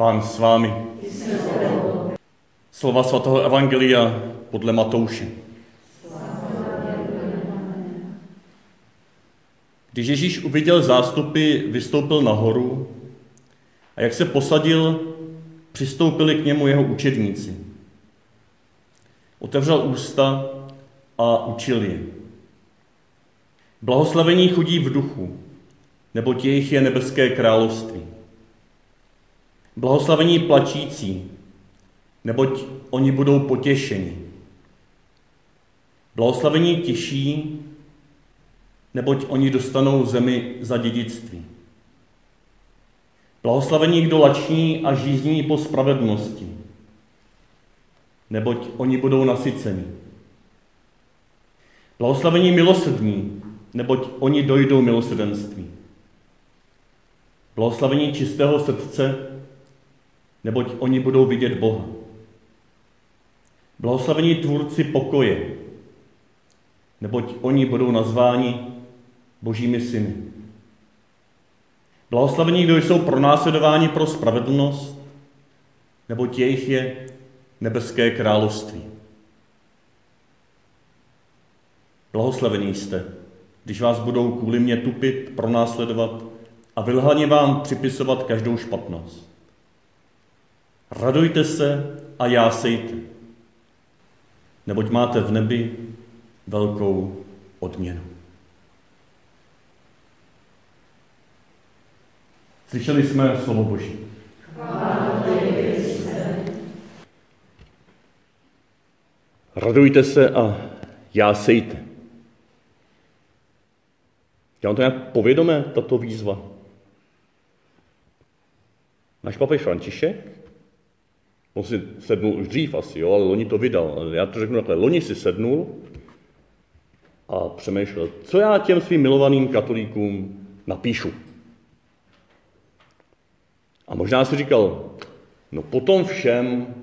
Pán s vámi. Slova svatého Evangelia podle Matouše. Když Ježíš uviděl zástupy, vystoupil nahoru a jak se posadil, přistoupili k němu jeho učedníci. Otevřel ústa a učil je. Blahoslavení chudí v duchu, neboť jejich je nebeské království. Blahoslavení plačící, neboť oni budou potěšeni. Blahoslavení těší, neboť oni dostanou zemi za dědictví. Blahoslavení, kdo lační a žízní po spravedlnosti, neboť oni budou nasyceni. Blahoslavení milosrdní, neboť oni dojdou milosrdenství. Blahoslavení čistého srdce, neboť oni budou vidět Boha. Blahoslavení tvůrci pokoje, neboť oni budou nazváni božími syny. Blahoslavení, kdo jsou pronásledováni pro spravedlnost, neboť jejich je nebeské království. Blahoslavení jste, když vás budou kvůli mě tupit, pronásledovat a vylhaně vám připisovat každou špatnost. Radujte se a jásejte, neboť máte v nebi velkou odměnu. Slyšeli jsme slovo Boží. Radujte se a jásejte. Dělám to nějak povědomé, tato výzva. Náš papež František, on si sednul už dřív asi, jo, ale loni to vydal. Já to řeknu takhle, loni si sednul a přemýšlel, co já těm svým milovaným katolíkům napíšu. A možná si říkal, no potom všem,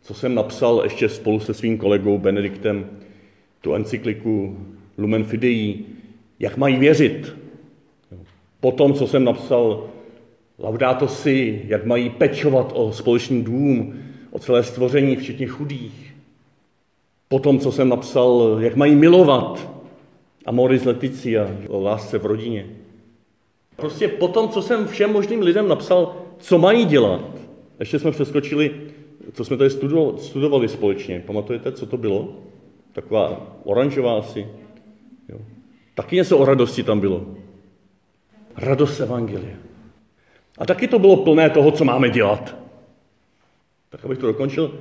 co jsem napsal ještě spolu se svým kolegou Benediktem, tu encykliku Lumen Fidei, jak mají věřit. Po tom, co jsem napsal Laudato si, jak mají pečovat o společný dům, o celé stvoření, včetně chudých. Po tom, co jsem napsal, jak mají milovat Amoris Leticia, o lásce v rodině. Prostě po tom, co jsem všem možným lidem napsal, co mají dělat. Ještě jsme přeskočili, co jsme tady studovali společně. Pamatujete, co to bylo? Taková oranžová asi. Jo. Taky něco o radosti tam bylo. Radost Evangelia. A taky to bylo plné toho, co máme dělat. Tak abych to dokončil,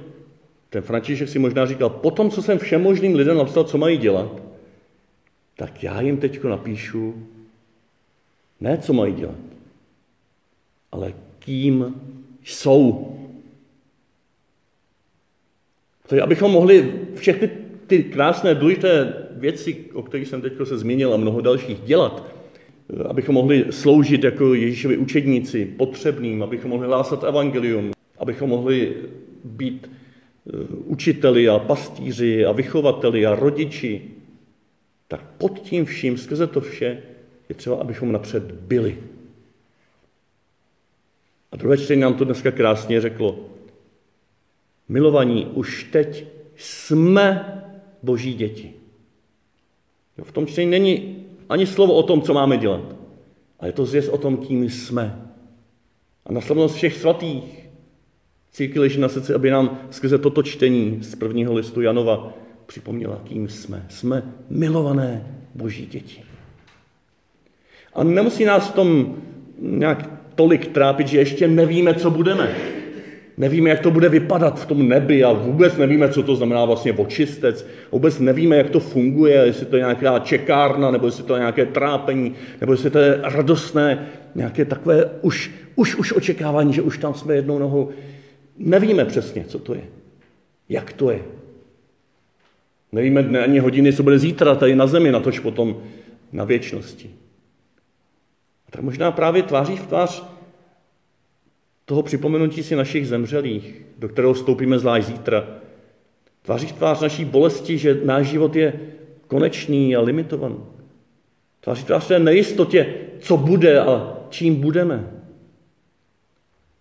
ten František si možná říkal, potom, co jsem všem možným lidem napsal, co mají dělat, tak já jim teď napíšu, ne co mají dělat, ale kým jsou. Takže abychom mohli všechny ty krásné, důležité věci, o kterých jsem teď se zmínil a mnoho dalších, dělat, abychom mohli sloužit jako Ježíšovi učedníci potřebným, abychom mohli hlásat evangelium, abychom mohli být eh, učiteli a pastýři a vychovateli a rodiči, tak pod tím vším, skrze to vše, je třeba, abychom napřed byli. A druhé čtení nám to dneska krásně řeklo. Milovaní, už teď jsme boží děti. V tom čtení není ani slovo o tom, co máme dělat, ale je to zvěst o tom, kým jsme. A na slavnost všech svatých církvi leží na srdci, aby nám skrze toto čtení z prvního listu Janova připomněla, kým jsme. Jsme milované boží děti. A nemusí nás v tom nějak tolik trápit, že ještě nevíme, co budeme. Nevíme, jak to bude vypadat v tom nebi a vůbec nevíme, co to znamená vlastně očistec. Vůbec nevíme, jak to funguje, jestli to je nějaká čekárna, nebo jestli to je nějaké trápení, nebo jestli to je radostné, nějaké takové už, už, už očekávání, že už tam jsme jednou nohou. Nevíme přesně, co to je. Jak to je. Nevíme dne ani hodiny, co bude zítra tady na zemi, natož potom na věčnosti. A tak možná právě tváří v tvář toho připomenutí si našich zemřelých, do kterého vstoupíme zvlášť zítra. Tváří v tvář naší bolesti, že náš život je konečný a limitovaný. Tváří tvář té nejistotě, co bude a čím budeme.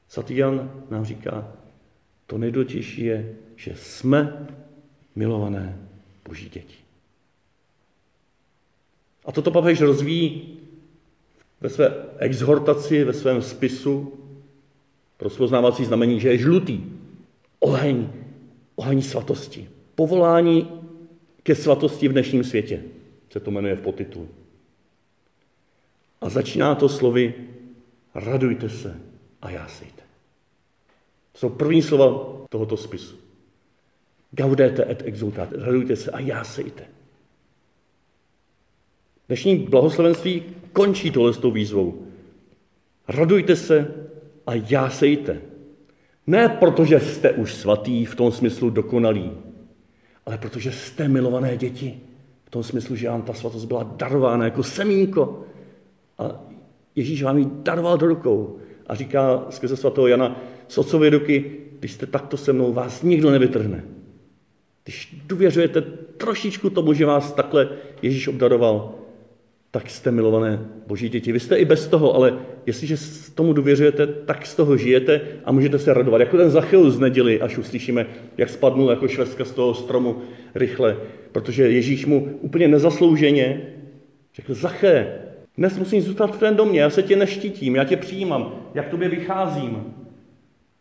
Svatý Jan nám říká, to nejdůležitější je, že jsme milované boží děti. A toto papež rozvíjí ve své exhortaci, ve svém spisu pro spoznávací znamení, že je žlutý. Oheň, oheň svatosti. Povolání ke svatosti v dnešním světě se to jmenuje v podtitulu. A začíná to slovy radujte se a jásejte. Jsou první slova tohoto spisu. Gaudete et exultate. Radujte se a jásejte. Dnešní blahoslavenství končí tohle s tou výzvou. Radujte se a jásejte. Ne protože jste už svatý v tom smyslu dokonalý, ale protože jste milované děti. V tom smyslu, že vám ta svatost byla darována jako semínko. A Ježíš vám ji daroval do rukou. A říká skrze svatého Jana, z otcovy ruky, když jste takto se mnou, vás nikdo nevytrhne. Když důvěřujete trošičku tomu, že vás takhle Ježíš obdaroval, tak jste milované boží děti. Vy jste i bez toho, ale jestliže tomu důvěřujete, tak z toho žijete a můžete se radovat. Jako ten Zachyl z neděli, až uslyšíme, jak spadnul jako švestka z toho stromu rychle, protože Ježíš mu úplně nezaslouženě řekl, Zaché, dnes musím zůstat v ten domě, já se tě neštítím, já tě přijímám, jak tobě vycházím.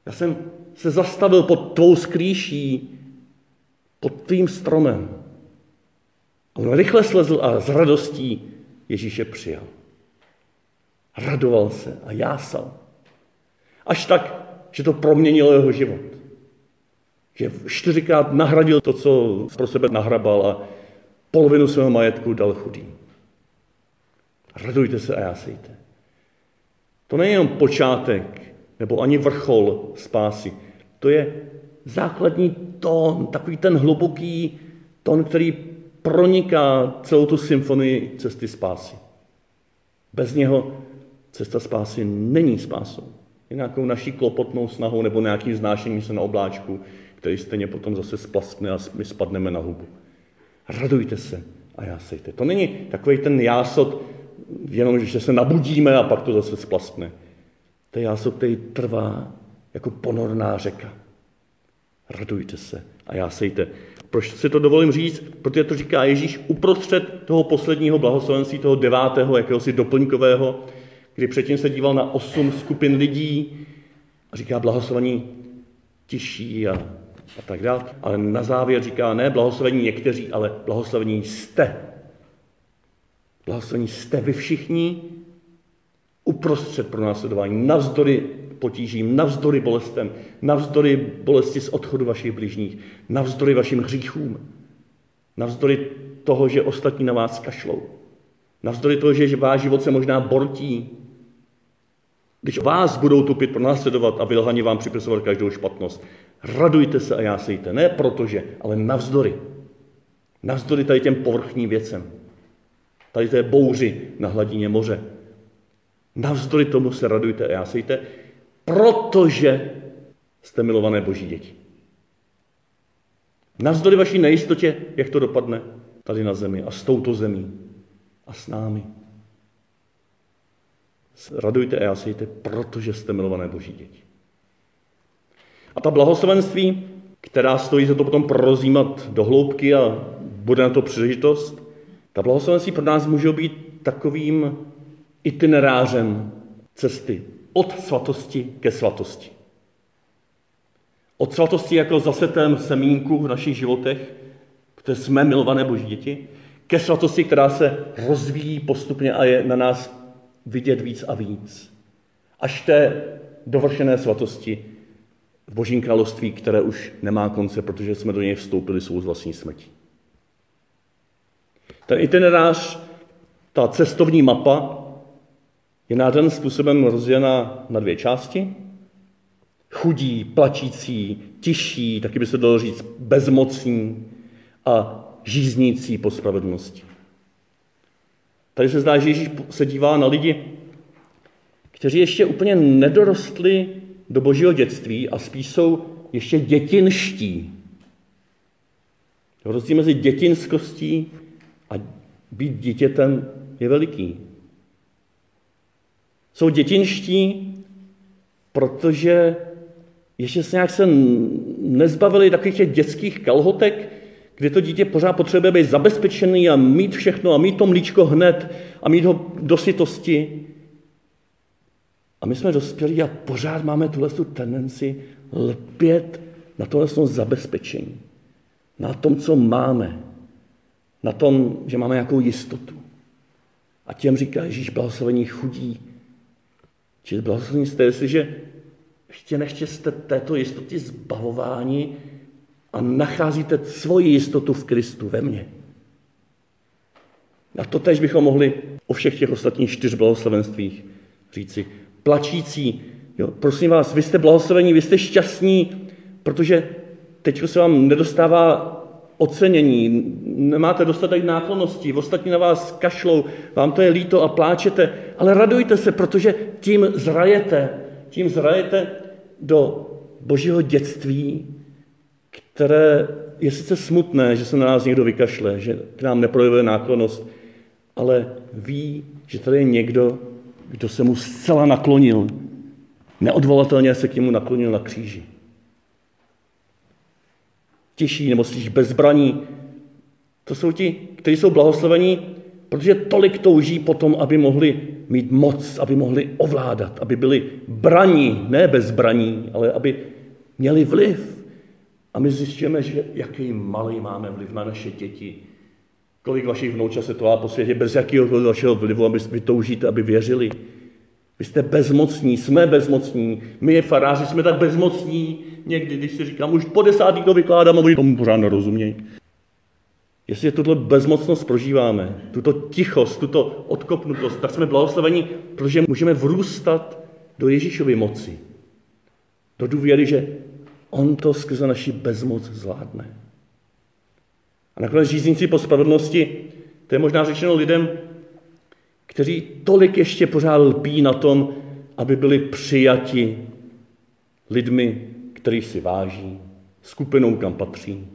Já jsem se zastavil pod tvou skrýší, pod tvým stromem. A on rychle slezl a s radostí Ježíše přijal. Radoval se a jásal. Až tak, že to proměnilo jeho život. Že čtyřikrát nahradil to, co pro sebe nahrabal a polovinu svého majetku dal chudým. Radujte se a jásejte. To není jenom počátek nebo ani vrchol spásy. To je základní tón, takový ten hluboký tón, který proniká celou tu symfonii cesty spásy. Bez něho cesta spásy není spásou. Je nějakou naší klopotnou snahou nebo nějakým znášením se na obláčku, který stejně potom zase splaskne a my spadneme na hubu. Radujte se a jásejte. To není takový ten jásot, jenom, že se nabudíme a pak to zase splaskne. To je jásot, který trvá jako ponorná řeka. Radujte se a jásejte. Proč si to dovolím říct? Protože to říká Ježíš uprostřed toho posledního blahoslavenství, toho devátého, jakéhosi doplňkového, kdy předtím se díval na osm skupin lidí a říká blahoslavení tiší a, a tak dále. Ale na závěr říká ne blahoslavení někteří, ale blahoslavení jste. Blahoslavení jste vy všichni uprostřed pro následování, navzdory potížím, navzdory bolestem, navzdory bolesti z odchodu vašich bližních, navzdory vašim hříchům, navzdory toho, že ostatní na vás kašlou, navzdory toho, že váš život se možná bortí, když vás budou tupit pronásledovat a vylhaně vám připisovat každou špatnost, radujte se a jásejte. Ne protože, ale navzdory. Navzdory tady těm povrchním věcem. Tady té bouři na hladině moře. Navzdory tomu se radujte a jásejte, protože jste milované boží děti. Navzdory vaší nejistotě, jak to dopadne tady na zemi a s touto zemí a s námi. Radujte a jásejte, protože jste milované boží děti. A ta blahoslavenství, která stojí za to potom prorozímat do hloubky a bude na to příležitost, ta blahoslavenství pro nás může být takovým itinerářem cesty od svatosti ke svatosti. Od svatosti jako zasetém semínku v našich životech, které jsme milované boží děti, ke svatosti, která se rozvíjí postupně a je na nás vidět víc a víc. Až té dovršené svatosti v božím království, které už nemá konce, protože jsme do něj vstoupili svou vlastní smrti. Ten itinerář, ta cestovní mapa, je nádherným způsobem rozdělena na dvě části. Chudí, plačící, tiší, taky by se dalo říct bezmocní a žíznící po spravedlnosti. Tady se zdá, že Ježíš se dívá na lidi, kteří ještě úplně nedorostli do božího dětství a spíš jsou ještě dětinští. Rozdíl mezi dětinskostí a být dítětem je veliký. Jsou dětinští protože ještě se nějak se nezbavili takových těch dětských kalhotek, kdy to dítě pořád potřebuje být zabezpečený a mít všechno a mít to mlíčko hned a mít ho do sytosti. A my jsme dospělí a pořád máme tuhle tu tendenci lpět na tohle zabezpečení. Na tom, co máme. Na tom, že máme nějakou jistotu. A těm říká Ježíš blahoslavení chudí. Čili blahoslavení jste, jestliže ještě neště jste této jistoty zbavováni a nacházíte svoji jistotu v Kristu ve mně. A to tež bychom mohli o všech těch ostatních čtyř blahoslavenstvích říci. Plačící, jo, prosím vás, vy jste blahoslavení, vy jste šťastní, protože teď se vám nedostává ocenění, nemáte dostatek náklonností, ostatní na vás kašlou, vám to je líto a pláčete, ale radujte se, protože tím zrajete, tím zrajete do božího dětství, které je sice smutné, že se na nás někdo vykašle, že k nám neprojevuje náklonnost, ale ví, že tady je někdo, kdo se mu zcela naklonil. Neodvolatelně se k němu naklonil na kříži. Těžší nebo spíš bezbraní, to jsou ti, kteří jsou blahoslavení, protože tolik touží potom, aby mohli mít moc, aby mohli ovládat, aby byli braní, ne bezbraní, ale aby měli vliv. A my zjistíme, že jaký malý máme vliv na naše děti. Kolik vašich vnoučat se to po světě bez jakého vašeho vlivu, aby vy toužíte, aby věřili. Vy jste bezmocní, jsme bezmocní. My faráři jsme tak bezmocní, někdy, když si říkám, už po desátý to vykládám a oni tomu pořád nerozumějí. Jestli tuto bezmocnost prožíváme, tuto tichost, tuto odkopnutost, tak jsme blahoslaveni, protože můžeme vrůstat do Ježíšovy moci. Do důvěry, že On to skrze naši bezmoc zvládne. A nakonec žízníci po spravedlnosti, to je možná řečeno lidem, kteří tolik ještě pořád lpí na tom, aby byli přijati lidmi, kterých si váží, skupinou, kam patří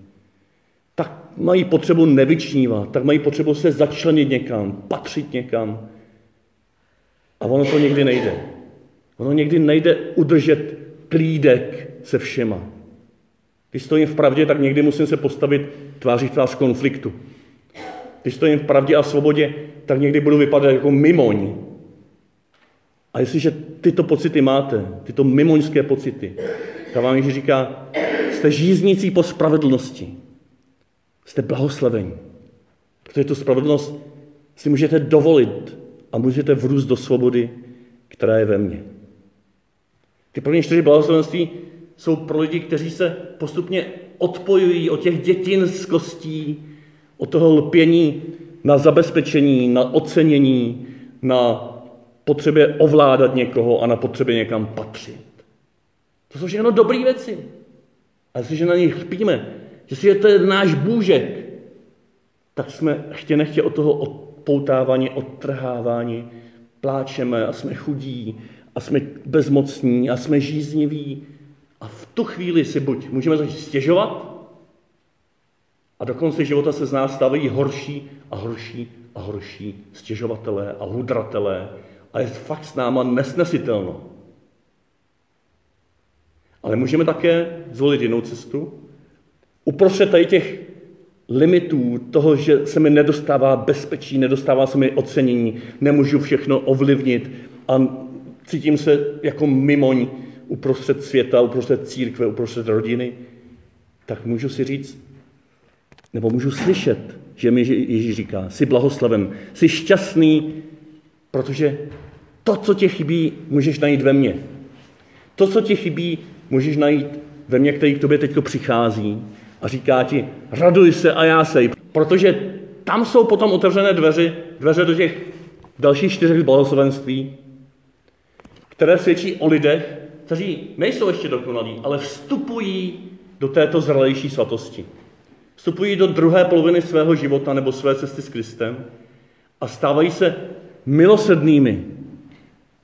tak mají potřebu nevyčnívat, tak mají potřebu se začlenit někam, patřit někam. A ono to někdy nejde. Ono někdy nejde udržet klídek se všema. Když stojím v pravdě, tak někdy musím se postavit tváří tvář konfliktu. Když stojím v pravdě a svobodě, tak někdy budu vypadat jako mimoň. A jestliže tyto pocity máte, tyto mimoňské pocity, tak vám Ježíš říká, jste žíznící po spravedlnosti. Jste blahoslavení. Protože tu spravedlnost si můžete dovolit a můžete vrůst do svobody, která je ve mně. Ty první čtyři blahoslavenství jsou pro lidi, kteří se postupně odpojují od těch dětinskostí, od toho lpění na zabezpečení, na ocenění, na potřebě ovládat někoho a na potřebě někam patřit. To jsou všechno dobré věci. A jestliže na nich lpíme, že to je náš bůžek, tak jsme chtě nechtě od toho odpoutávání, odtrhávání, pláčeme a jsme chudí a jsme bezmocní a jsme žízniví. A v tu chvíli si buď můžeme začít stěžovat, a do konce života se z nás stávají horší a horší a horší stěžovatelé a hudratelé a je fakt s náma nesnesitelno. Ale můžeme také zvolit jinou cestu Uprostřed tady těch limitů, toho, že se mi nedostává bezpečí, nedostává se mi ocenění, nemůžu všechno ovlivnit a cítím se jako mimoň uprostřed světa, uprostřed církve, uprostřed rodiny, tak můžu si říct, nebo můžu slyšet, že mi Ježíš říká, jsi blahoslaven, jsi šťastný, protože to, co tě chybí, můžeš najít ve mně. To, co ti chybí, můžeš najít ve mně, který k tobě teď přichází a říká ti, raduj se a já sej, protože tam jsou potom otevřené dveře, dveře do těch dalších čtyřech blahoslovenství, které svědčí o lidech, kteří nejsou ještě dokonalí, ale vstupují do této zralejší svatosti. Vstupují do druhé poloviny svého života nebo své cesty s Kristem a stávají se milosednými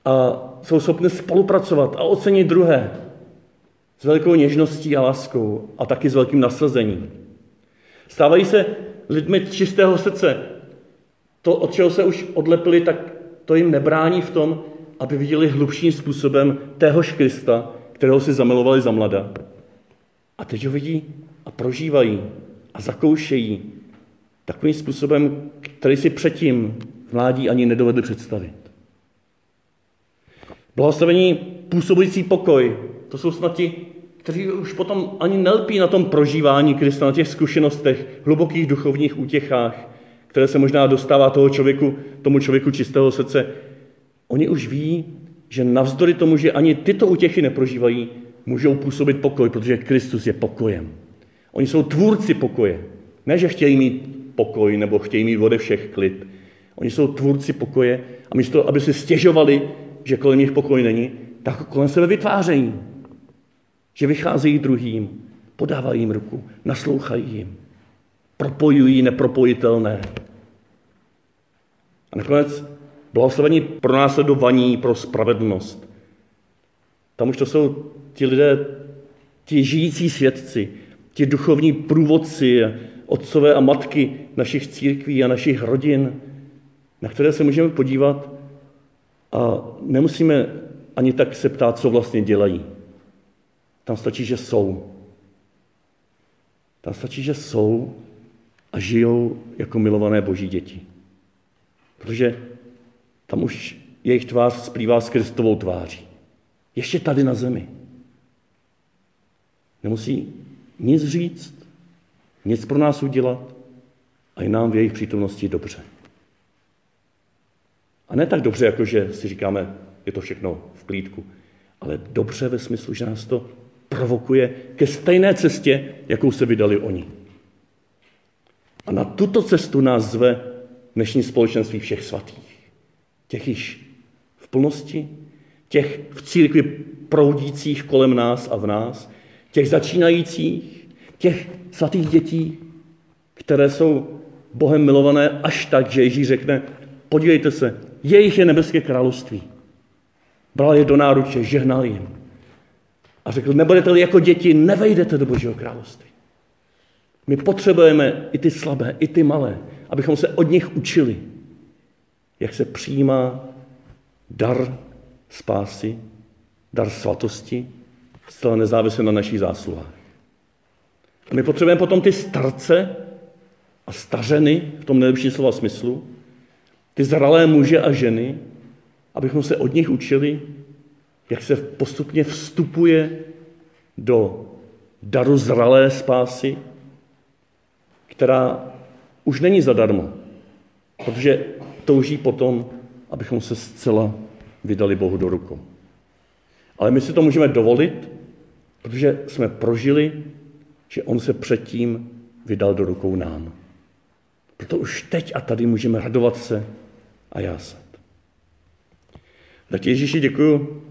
a jsou schopni spolupracovat a ocenit druhé s velkou něžností a láskou a taky s velkým nasazením. Stávají se lidmi čistého srdce. To, od čeho se už odlepili, tak to jim nebrání v tom, aby viděli hlubším způsobem téhož Krista, kterého si zamilovali za mlada. A teď ho vidí a prožívají a zakoušejí takovým způsobem, který si předtím v mládí ani nedovedli představit. Blahoslavení působující pokoj, to jsou snad ti, kteří už potom ani nelpí na tom prožívání Krista, na těch zkušenostech, hlubokých duchovních útěchách, které se možná dostává toho člověku, tomu člověku čistého srdce. Oni už ví, že navzdory tomu, že ani tyto útěchy neprožívají, můžou působit pokoj, protože Kristus je pokojem. Oni jsou tvůrci pokoje. Ne, že chtějí mít pokoj nebo chtějí mít ode všech klid. Oni jsou tvůrci pokoje a místo, aby si stěžovali, že kolem nich pokoj není, tak kolem sebe vytvářejí. Že vycházejí druhým, podávají jim ruku, naslouchají jim, propojují nepropojitelné. A nakonec blahoslavení pro následovaní, pro spravedlnost. Tam už to jsou ti lidé, ti žijící svědci, ti duchovní průvodci, otcové a matky našich církví a našich rodin, na které se můžeme podívat a nemusíme ani tak se ptát, co vlastně dělají. Tam stačí, že jsou. Tam stačí, že jsou a žijou jako milované boží děti. Protože tam už jejich tvář splývá s Kristovou tváří. Ještě tady na zemi. Nemusí nic říct, nic pro nás udělat a je nám v jejich přítomnosti dobře. A ne tak dobře, jako že si říkáme, je to všechno v klídku, ale dobře ve smyslu, že nás to provokuje ke stejné cestě, jakou se vydali oni. A na tuto cestu nás zve dnešní společenství všech svatých. Těch již v plnosti, těch v církvi proudících kolem nás a v nás, těch začínajících, těch svatých dětí, které jsou Bohem milované až tak, že Ježíš řekne, podívejte se, jejich je nebeské království. Bral je do náruče, žehnal jim. A řekl, nebudete-li jako děti, nevejdete do Božího království. My potřebujeme i ty slabé, i ty malé, abychom se od nich učili, jak se přijímá dar spásy, dar svatosti, zcela nezávisle na našich zásluhách. A my potřebujeme potom ty starce a stařeny, v tom nejlepším slova smyslu, ty zralé muže a ženy, abychom se od nich učili, jak se postupně vstupuje do daru zralé spásy, která už není zadarmo, protože touží potom, abychom se zcela vydali Bohu do rukou. Ale my si to můžeme dovolit, protože jsme prožili, že On se předtím vydal do rukou nám. Proto už teď a tady můžeme radovat se a jásat. Tak Ježíši děkuju,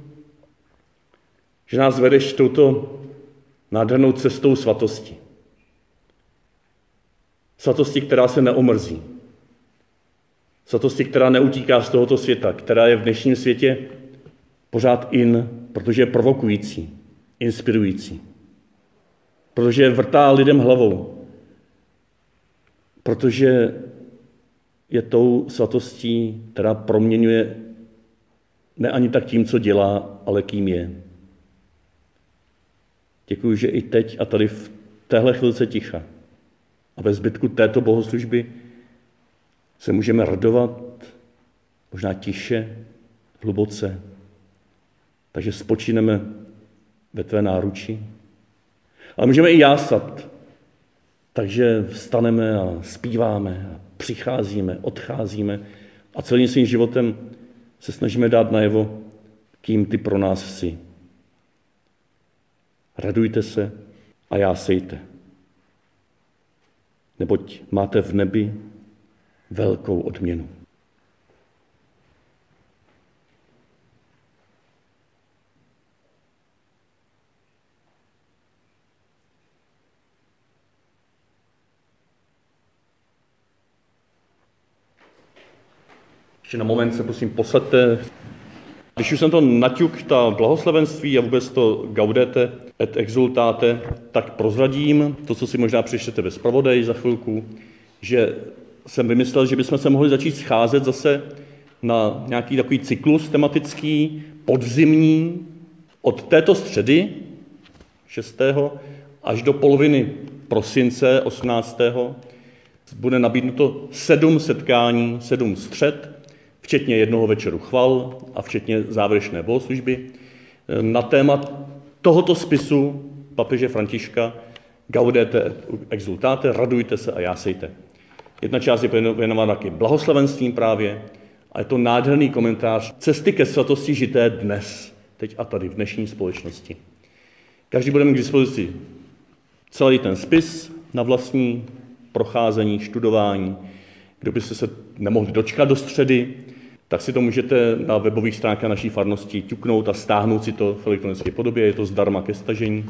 že nás vedeš touto nádhernou cestou svatosti. Svatosti, která se neomrzí. Svatosti, která neutíká z tohoto světa, která je v dnešním světě pořád in, protože je provokující, inspirující. Protože vrtá lidem hlavou. Protože je tou svatostí, která proměňuje ne ani tak tím, co dělá, ale kým je. Děkuji, že i teď a tady v téhle chvilce ticha a ve zbytku této bohoslužby se můžeme radovat, možná tiše, hluboce. Takže spočíneme ve tvé náruči. Ale můžeme i jásat. Takže vstaneme a zpíváme a přicházíme, odcházíme a celým svým životem se snažíme dát najevo, kým ty pro nás jsi. Radujte se a jásejte. Neboť máte v nebi velkou odměnu. Ještě na moment se prosím posaďte. Když už jsem to naťuk, ta blahoslavenství a vůbec to gaudete et exultáte, tak prozradím to, co si možná přečtete ve zpravodaji za chvilku, že jsem vymyslel, že bychom se mohli začít scházet zase na nějaký takový cyklus tematický, podzimní, od této středy 6. až do poloviny prosince 18. bude nabídnuto sedm setkání, sedm střed, včetně jednoho večeru chval a včetně závěrečné bohoslužby, na téma tohoto spisu papeže Františka Gaudete exultate, radujte se a jásejte. Jedna část je věnována taky blahoslavenstvím právě a je to nádherný komentář cesty ke svatosti žité dnes, teď a tady v dnešní společnosti. Každý bude mít k dispozici celý ten spis na vlastní procházení, študování. Kdo byste se nemohli dočkat do středy, tak si to můžete na webových stránkách naší farnosti ťuknout a stáhnout si to v elektronické podobě, je to zdarma ke stažení.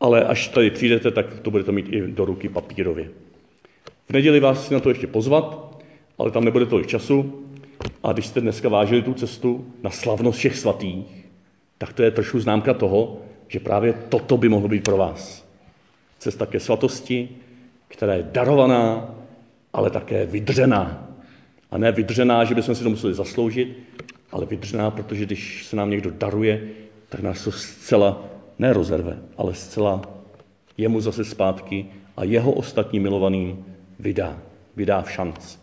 Ale až tady přijdete, tak to budete mít i do ruky papírově. V neděli vás si na to ještě pozvat, ale tam nebude tolik času. A když jste dneska vážili tu cestu na slavnost všech svatých, tak to je trošku známka toho, že právě toto by mohlo být pro vás. Cesta ke svatosti, která je darovaná, ale také vydřená. A ne vydřená, že bychom si to museli zasloužit, ale vydřená, protože když se nám někdo daruje, tak nás to zcela nerozerve, ale zcela jemu zase zpátky a jeho ostatní milovaným vydá. Vydá v šanc.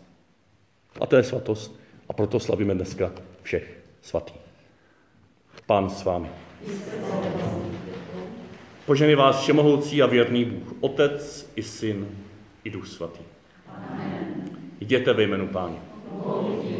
A to je svatost. A proto slavíme dneska všech svatých. Pán s vámi. Požený vás všemohoucí a věrný Bůh, Otec i Syn i Duch Svatý. Jděte ve jménu Páně. Holy